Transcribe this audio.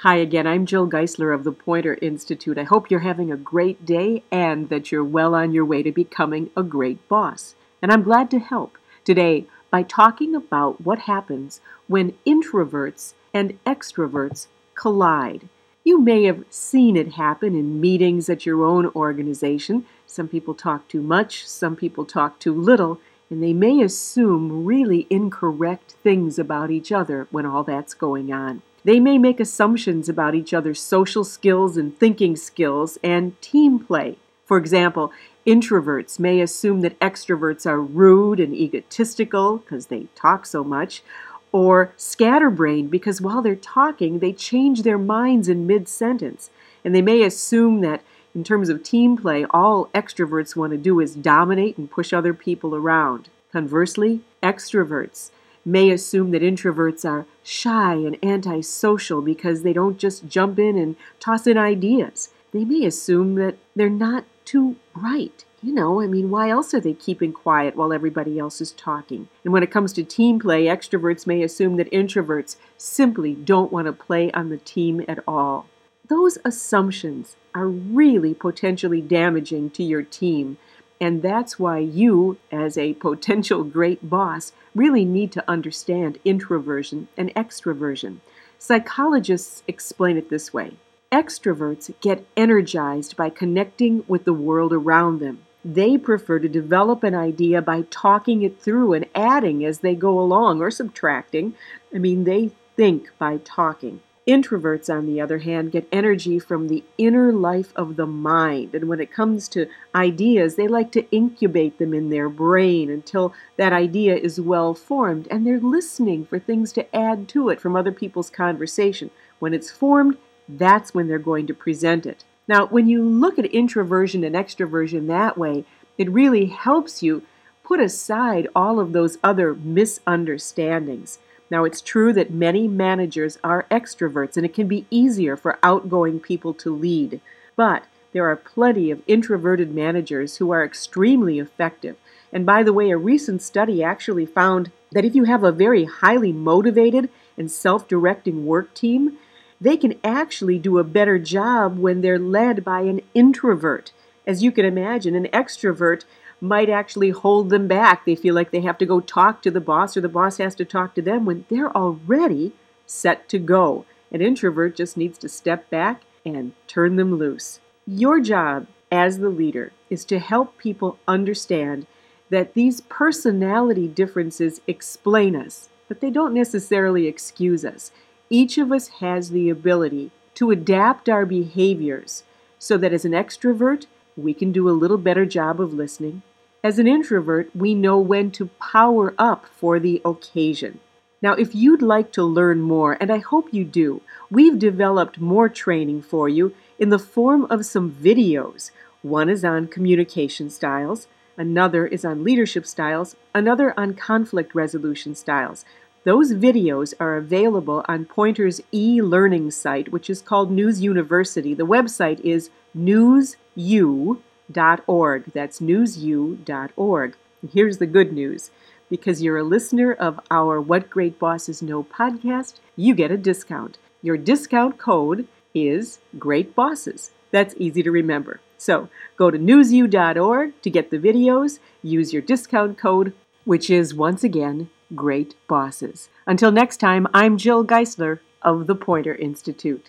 Hi again, I'm Jill Geisler of the Poynter Institute. I hope you're having a great day and that you're well on your way to becoming a great boss. And I'm glad to help today by talking about what happens when introverts and extroverts collide. You may have seen it happen in meetings at your own organization. Some people talk too much, some people talk too little, and they may assume really incorrect things about each other when all that's going on. They may make assumptions about each other's social skills and thinking skills and team play. For example, introverts may assume that extroverts are rude and egotistical because they talk so much, or scatterbrained because while they're talking, they change their minds in mid sentence. And they may assume that in terms of team play, all extroverts want to do is dominate and push other people around. Conversely, extroverts may assume that introverts are shy and antisocial because they don't just jump in and toss in ideas. They may assume that they're not too bright. You know, I mean, why else are they keeping quiet while everybody else is talking? And when it comes to team play, extroverts may assume that introverts simply don't want to play on the team at all. Those assumptions are really potentially damaging to your team and that's why you, as a potential great boss, really need to understand introversion and extroversion. Psychologists explain it this way Extroverts get energized by connecting with the world around them. They prefer to develop an idea by talking it through and adding as they go along or subtracting. I mean, they think by talking. Introverts, on the other hand, get energy from the inner life of the mind. And when it comes to ideas, they like to incubate them in their brain until that idea is well formed. And they're listening for things to add to it from other people's conversation. When it's formed, that's when they're going to present it. Now, when you look at introversion and extroversion that way, it really helps you put aside all of those other misunderstandings. Now, it's true that many managers are extroverts, and it can be easier for outgoing people to lead. But there are plenty of introverted managers who are extremely effective. And by the way, a recent study actually found that if you have a very highly motivated and self directing work team, they can actually do a better job when they're led by an introvert. As you can imagine, an extrovert might actually hold them back. They feel like they have to go talk to the boss or the boss has to talk to them when they're already set to go. An introvert just needs to step back and turn them loose. Your job as the leader is to help people understand that these personality differences explain us, but they don't necessarily excuse us. Each of us has the ability to adapt our behaviors so that as an extrovert, we can do a little better job of listening. As an introvert, we know when to power up for the occasion. Now, if you'd like to learn more, and I hope you do, we've developed more training for you in the form of some videos. One is on communication styles, another is on leadership styles, another on conflict resolution styles. Those videos are available on Poynter's e learning site, which is called News University. The website is newsu.org. That's newsu.org. And here's the good news because you're a listener of our What Great Bosses Know podcast, you get a discount. Your discount code is Great Bosses. That's easy to remember. So go to newsu.org to get the videos. Use your discount code, which is once again Great Bosses. Until next time, I'm Jill Geisler of the Poynter Institute.